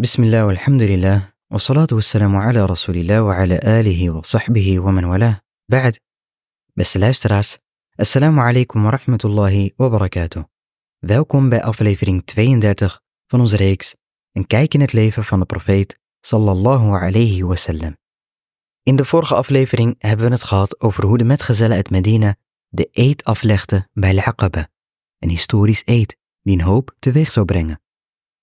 بسم الله والحمد لله والصلاة والسلام على رسول الله وعلى آله وصحبه ومن والاه بعد Beste luisteraars, assalamu alaikum wa rahmatullahi wa barakatuh. Welkom bij aflevering 32 van onze reeks Een kijk in het leven van de profeet sallallahu alayhi wasallam. In de vorige aflevering hebben we het gehad over hoe de metgezellen uit Medina de eed aflegden bij Al-Aqaba, een historisch eed die een hoop teweeg zou brengen.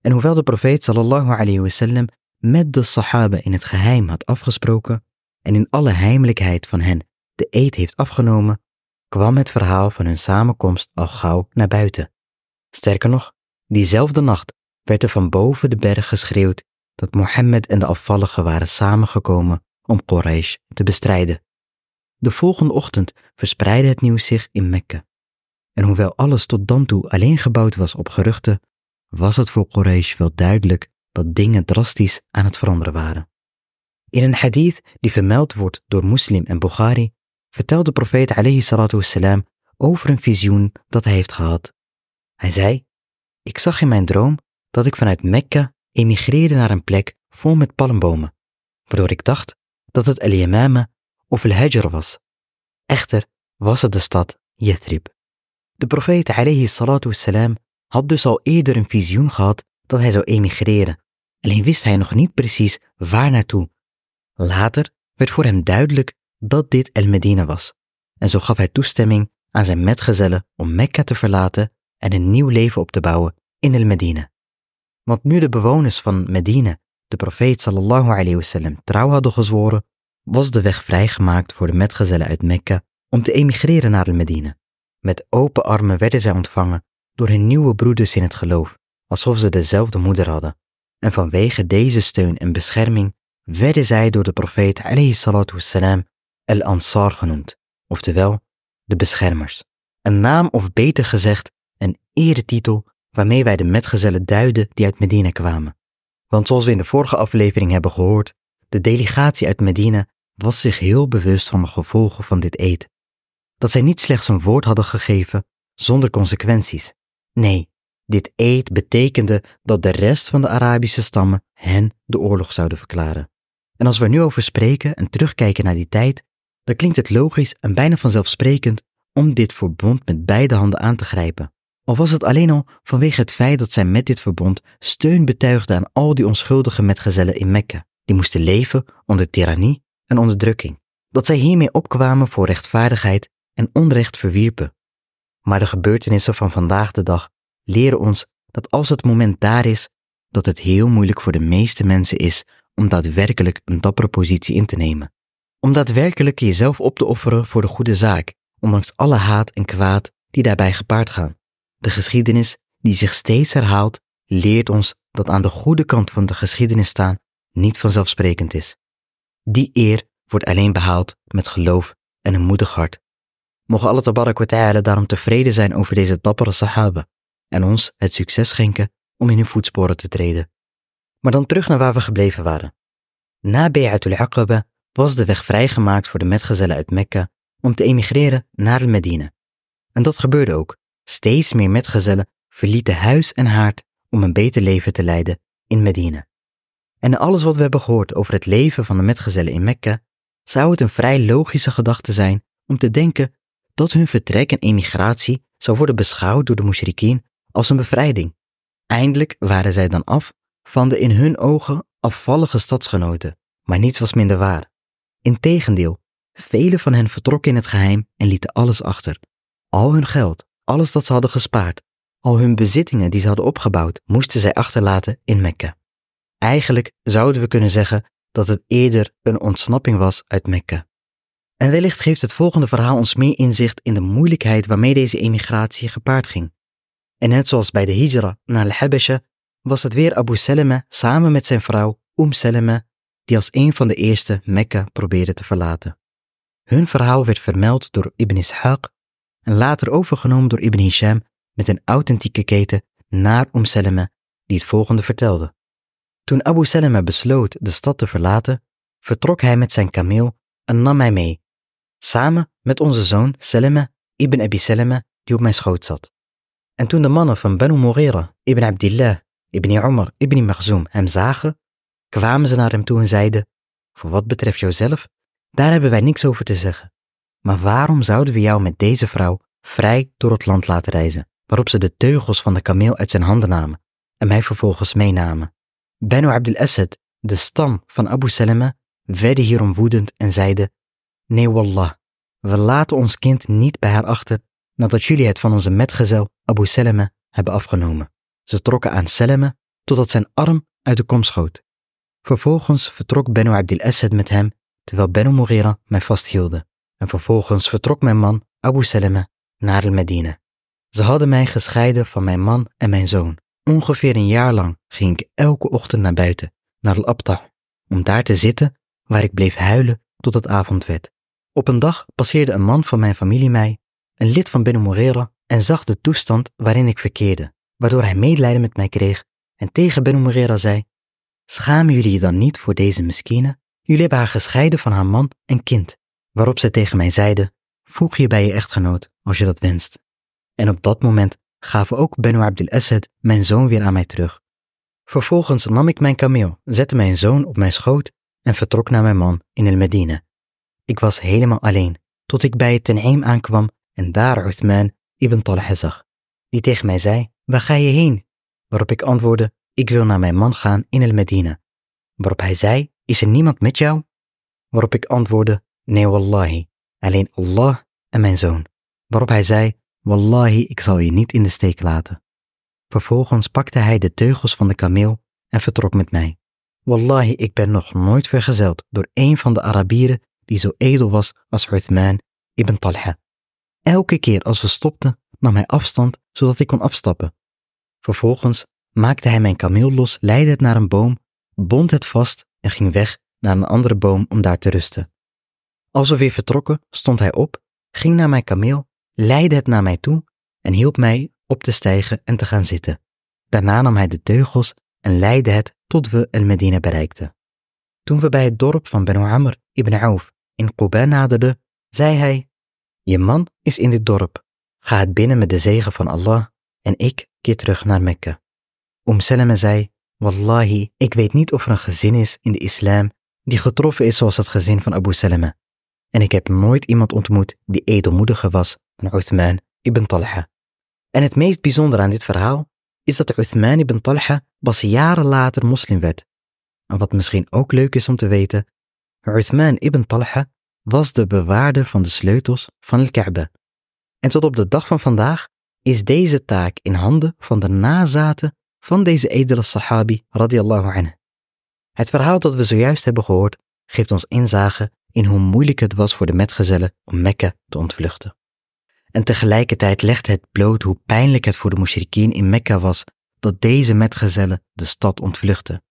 En hoewel de profeet sallallahu alayhi wasallam met de sahaba in het geheim had afgesproken en in alle heimelijkheid van hen de eed heeft afgenomen, kwam het verhaal van hun samenkomst al gauw naar buiten. Sterker nog, diezelfde nacht werd er van boven de berg geschreeuwd dat Mohammed en de afvalligen waren samengekomen om Quraysh te bestrijden. De volgende ochtend verspreidde het nieuws zich in Mekka. En hoewel alles tot dan toe alleen gebouwd was op geruchten, was het voor Quraysh wel duidelijk dat dingen drastisch aan het veranderen waren. In een hadith die vermeld wordt door Muslim en Bukhari, vertelt de profeet alayhi salatu wassalam over een visioen dat hij heeft gehad. Hij zei, ik zag in mijn droom dat ik vanuit Mekka emigreerde naar een plek vol met palmbomen, waardoor ik dacht dat het Al-Yamama of Al-Hajr was. Echter was het de stad Yathrib. De profeet alayhi salatu wassalam had dus al eerder een visioen gehad dat hij zou emigreren, alleen wist hij nog niet precies waar naartoe. Later werd voor hem duidelijk dat dit El Medina was, en zo gaf hij toestemming aan zijn metgezellen om Mekka te verlaten en een nieuw leven op te bouwen in El Medina. Want nu de bewoners van Medina de profeet sallallahu alayhi wasallam trouw hadden gezworen, was de weg vrijgemaakt voor de metgezellen uit Mekka om te emigreren naar El Medina. Met open armen werden zij ontvangen door hun nieuwe broeders in het geloof, alsof ze dezelfde moeder hadden. En vanwege deze steun en bescherming werden zij door de profeet wassalam al-Ansar genoemd, oftewel de beschermers. Een naam of beter gezegd een eretitel waarmee wij de metgezellen duiden die uit Medina kwamen. Want zoals we in de vorige aflevering hebben gehoord, de delegatie uit Medina was zich heel bewust van de gevolgen van dit eed. Dat zij niet slechts een woord hadden gegeven zonder consequenties. Nee, dit eed betekende dat de rest van de Arabische stammen hen de oorlog zouden verklaren. En als we nu over spreken en terugkijken naar die tijd, dan klinkt het logisch en bijna vanzelfsprekend om dit verbond met beide handen aan te grijpen. Al was het alleen al vanwege het feit dat zij met dit verbond steun betuigden aan al die onschuldige metgezellen in Mekka, die moesten leven onder tirannie en onderdrukking. Dat zij hiermee opkwamen voor rechtvaardigheid en onrecht verwierpen. Maar de gebeurtenissen van vandaag de dag leren ons dat als het moment daar is, dat het heel moeilijk voor de meeste mensen is om daadwerkelijk een dappere positie in te nemen. Om daadwerkelijk jezelf op te offeren voor de goede zaak, ondanks alle haat en kwaad die daarbij gepaard gaan. De geschiedenis, die zich steeds herhaalt, leert ons dat aan de goede kant van de geschiedenis staan niet vanzelfsprekend is. Die eer wordt alleen behaald met geloof en een moedig hart. Mogen Allah tabarak daarom tevreden zijn over deze dappere sahaba en ons het succes schenken om in hun voetsporen te treden. Maar dan terug naar waar we gebleven waren. Na Bay'atul Aqaba was de weg vrijgemaakt voor de metgezellen uit Mekka om te emigreren naar Medina. En dat gebeurde ook. Steeds meer metgezellen verlieten huis en haard om een beter leven te leiden in Medina. En alles wat we hebben gehoord over het leven van de metgezellen in Mekka, zou het een vrij logische gedachte zijn om te denken dat hun vertrek en emigratie zou worden beschouwd door de mushrikien als een bevrijding. Eindelijk waren zij dan af van de in hun ogen afvallige stadsgenoten, maar niets was minder waar. Integendeel, velen van hen vertrokken in het geheim en lieten alles achter. Al hun geld, alles dat ze hadden gespaard, al hun bezittingen die ze hadden opgebouwd, moesten zij achterlaten in Mekka. Eigenlijk zouden we kunnen zeggen dat het eerder een ontsnapping was uit Mekka. En wellicht geeft het volgende verhaal ons meer inzicht in de moeilijkheid waarmee deze emigratie gepaard ging. En net zoals bij de hijra naar Al-Habasha was het weer Abu Salama samen met zijn vrouw Umm Salama die als een van de eerste Mekka probeerde te verlaten. Hun verhaal werd vermeld door Ibn Ishaq en later overgenomen door Ibn Hisham met een authentieke keten naar Umm Salama die het volgende vertelde. Toen Abu Salama besloot de stad te verlaten, vertrok hij met zijn kameel en nam mij mee, samen met onze zoon Salama ibn Abi Salama die op mijn schoot zat. En toen de mannen van Banu Mughira ibn Abdillah Ibn Umar ibn Makhzoom hem zagen, kwamen ze naar hem toe en zeiden, voor wat betreft jouzelf, daar hebben wij niks over te zeggen. Maar waarom zouden we jou met deze vrouw vrij door het land laten reizen, waarop ze de teugels van de kameel uit zijn handen namen en mij vervolgens meenamen? Banu Abdul Asad, de stam van Abu Salama, werden hierom woedend en zeiden, nee wallah, we laten ons kind niet bij haar achter nadat jullie het van onze metgezel Abu Salama hebben afgenomen. Ze trokken aan Salama totdat zijn arm uit de kom schoot. Vervolgens vertrok Benu Abdil Asad met hem, terwijl Benu Mughira mij vasthielden. En vervolgens vertrok mijn man Abu Salama naar de Medina. Ze hadden mij gescheiden van mijn man en mijn zoon. Ongeveer een jaar lang ging ik elke ochtend naar buiten, naar Al-Abtah, om daar te zitten waar ik bleef huilen tot het avond werd. Op een dag passeerde een man van mijn familie mij, een lid van Benu Mughira, en zag de toestand waarin ik verkeerde, waardoor hij medelijden met mij kreeg en tegen Benu Mughira zei, Schamen jullie je dan niet voor deze miskine? Jullie hebben haar gescheiden van haar man en kind, waarop zij tegen mij zeiden, voeg je bij je echtgenoot als je dat wenst. En op dat moment gaven ook Benu Abdel Asad mijn zoon weer aan mij terug. Vervolgens nam ik mijn kameel, zette mijn zoon op mijn schoot en vertrok naar mijn man in El Medina. Ik was helemaal alleen, tot ik bij het Ten'im aankwam en daar Uthman ibn Talha zag, die tegen mij zei, waar ga je heen? Waarop ik antwoordde, ik wil naar mijn man gaan in El Medina. Waarop hij zei, is er niemand met jou? Waarop ik antwoordde, nee wallahi, alleen Allah en mijn zoon. Waarop hij zei, wallahi, ik zal je niet in de steek laten. Vervolgens pakte hij de teugels van de kameel en vertrok met mij. Wallahi, ik ben nog nooit vergezeld door een van de Arabieren die zo edel was als Uthman ibn Talha. Elke keer als we stopten, nam hij afstand zodat ik kon afstappen. Vervolgens maakte hij mijn kameel los, leidde het naar een boom, bond het vast en ging weg naar een andere boom om daar te rusten. Als we weer vertrokken, stond hij op, ging naar mijn kameel, leidde het naar mij toe en hielp mij op te stijgen en te gaan zitten. Daarna nam hij de teugels en leidde het tot we El Medina bereikten. Toen we bij het dorp van Benu Amr ibn Auf in Quba naderden, zei hij, je man is in dit dorp, ga het binnen met de zegen van Allah en ik keer terug naar Mekka. Om Salama zei, Wallahi, ik weet niet of er een gezin is in de islam die getroffen is zoals het gezin van Abu Salama. En ik heb nooit iemand ontmoet die edelmoediger was dan Uthman ibn Talha. En het meest bijzondere aan dit verhaal is dat Uthman ibn Talha pas jaren later moslim werd. En wat misschien ook leuk is om te weten, Uthman ibn Talha was de bewaarder van de sleutels van al-Kaaba. En tot op de dag van vandaag is deze taak in handen van de nazaten van deze edele sahabi radiallahu anhu. Het verhaal dat we zojuist hebben gehoord geeft ons inzage in hoe moeilijk het was voor de metgezellen om Mekka te ontvluchten. En tegelijkertijd legt het bloot hoe pijnlijk het voor de mushrikien in Mekka was dat deze metgezellen de stad ontvluchten.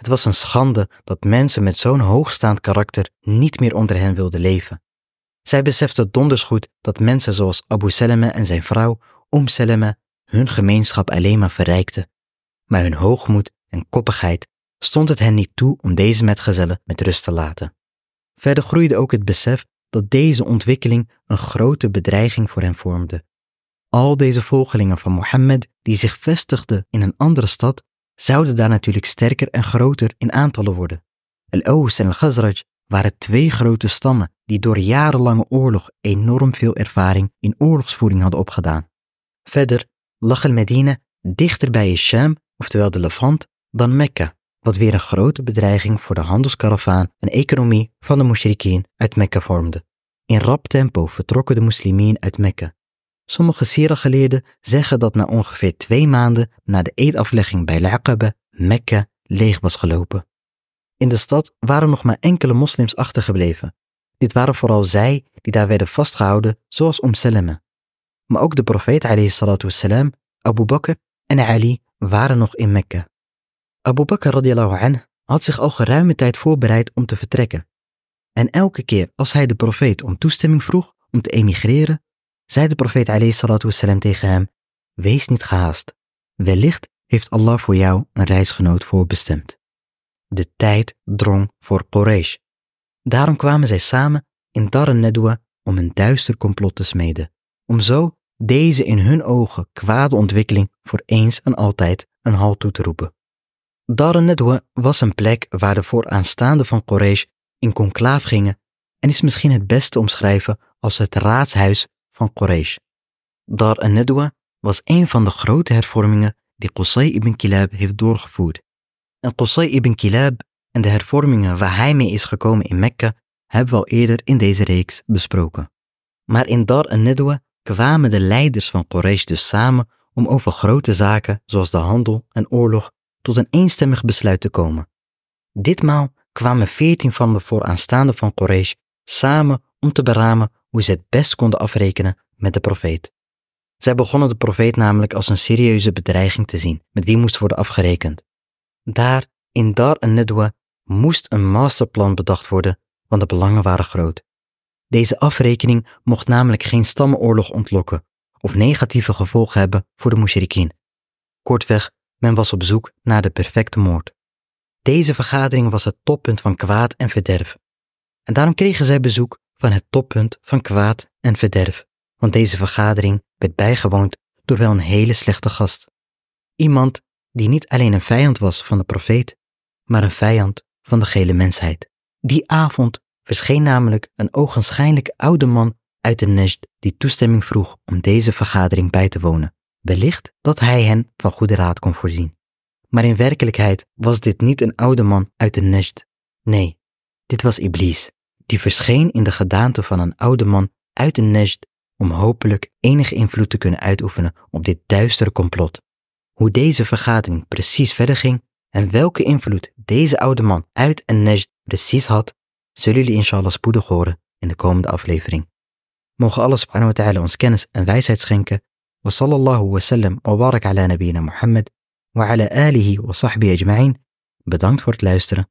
Het was een schande dat mensen met zo'n hoogstaand karakter niet meer onder hen wilden leven. Zij beseften donders goed dat mensen zoals Abu Salama en zijn vrouw Om Salama hun gemeenschap alleen maar verrijkten. Maar hun hoogmoed en koppigheid stond het hen niet toe om deze metgezellen met rust te laten. Verder groeide ook het besef dat deze ontwikkeling een grote bedreiging voor hen vormde. Al deze volgelingen van Mohammed die zich vestigden in een andere stad, zouden daar natuurlijk sterker en groter in aantallen worden. Al-Aws en Al-Khazraj waren twee grote stammen die door jarenlange oorlog enorm veel ervaring in oorlogsvoering hadden opgedaan. Verder lag Al-Medina dichter bij Sham, oftewel de Levant, dan Mekka, wat weer een grote bedreiging voor de handelskaravaan en economie van de mushrikeen uit Mekka vormde. In rap tempo vertrokken de moslimien uit Mekka. Sommige Sira-geleerden zeggen dat na ongeveer twee maanden na de eedaflegging bij Al-Aqaba Mekka leeg was gelopen. In de stad waren nog maar enkele moslims achtergebleven. Dit waren vooral zij die daar werden vastgehouden, zoals Om Salama. Maar ook de profeet wassalam, Abu Bakr en Ali waren nog in Mekka. Abu Bakr radiallahu had zich al geruime tijd voorbereid om te vertrekken. En elke keer als hij de profeet om toestemming vroeg om te emigreren, zei de profeet wassalam, tegen hem, wees niet gehaast. Wellicht heeft Allah voor jou een reisgenoot voorbestemd. De tijd drong voor Quraysh. Daarom kwamen zij samen in Dar Nedwa om een duister complot te smeden, om zo deze in hun ogen kwade ontwikkeling voor eens en altijd een halt toe te roepen. Dar al-Nadwa was een plek waar de vooraanstaanden van Quraysh in conclaaf gingen en is misschien het beste omschrijven als het raadshuis van Quraysh. Dar al-Nadwa was een van de grote hervormingen die Qusay ibn Kilab heeft doorgevoerd. En Qusay ibn Kilab en de hervormingen waar hij mee is gekomen in Mekka hebben we al eerder in deze reeks besproken. Maar in Dar al-Nadwa kwamen de leiders van Quraysh dus samen om over grote zaken zoals de handel en oorlog tot een eenstemmig besluit te komen. Ditmaal kwamen veertien van de vooraanstaanden van Quraysh samen om te beramen hoe ze het best konden afrekenen met de profeet. Zij begonnen de profeet namelijk als een serieuze bedreiging te zien, met wie moest worden afgerekend. Daar, in Dar en moest een masterplan bedacht worden, want de belangen waren groot. Deze afrekening mocht namelijk geen stammenoorlog ontlokken of negatieve gevolgen hebben voor de mushrikien. Kortweg, men was op zoek naar de perfecte moord. Deze vergadering was het toppunt van kwaad en verderf. En daarom kregen zij bezoek van het toppunt van kwaad en verderf, want deze vergadering werd bijgewoond door wel een hele slechte gast. Iemand die niet alleen een vijand was van de profeet, maar een vijand van de gele mensheid. Die avond verscheen namelijk een ogenschijnlijk oude man uit de Nejd die toestemming vroeg om deze vergadering bij te wonen. Wellicht dat hij hen van goede raad kon voorzien. Maar in werkelijkheid was dit niet een oude man uit de Nejd. Nee, dit was Iblis, die verscheen in de gedaante van een oude man uit de Nejd om hopelijk enige invloed te kunnen uitoefenen op dit duistere complot. Hoe deze vergadering precies verder ging en welke invloed deze oude man uit een Nejd precies had, zullen jullie inshallah spoedig horen in de komende aflevering. Mogen Allah subhanahu wa ta'ala ons kennis en wijsheid schenken. Wa sallallahu wa sallam wa barak ala nabiyina Muhammad wa ala alihi wa sahbihi ajma'in. Bedankt voor het luisteren.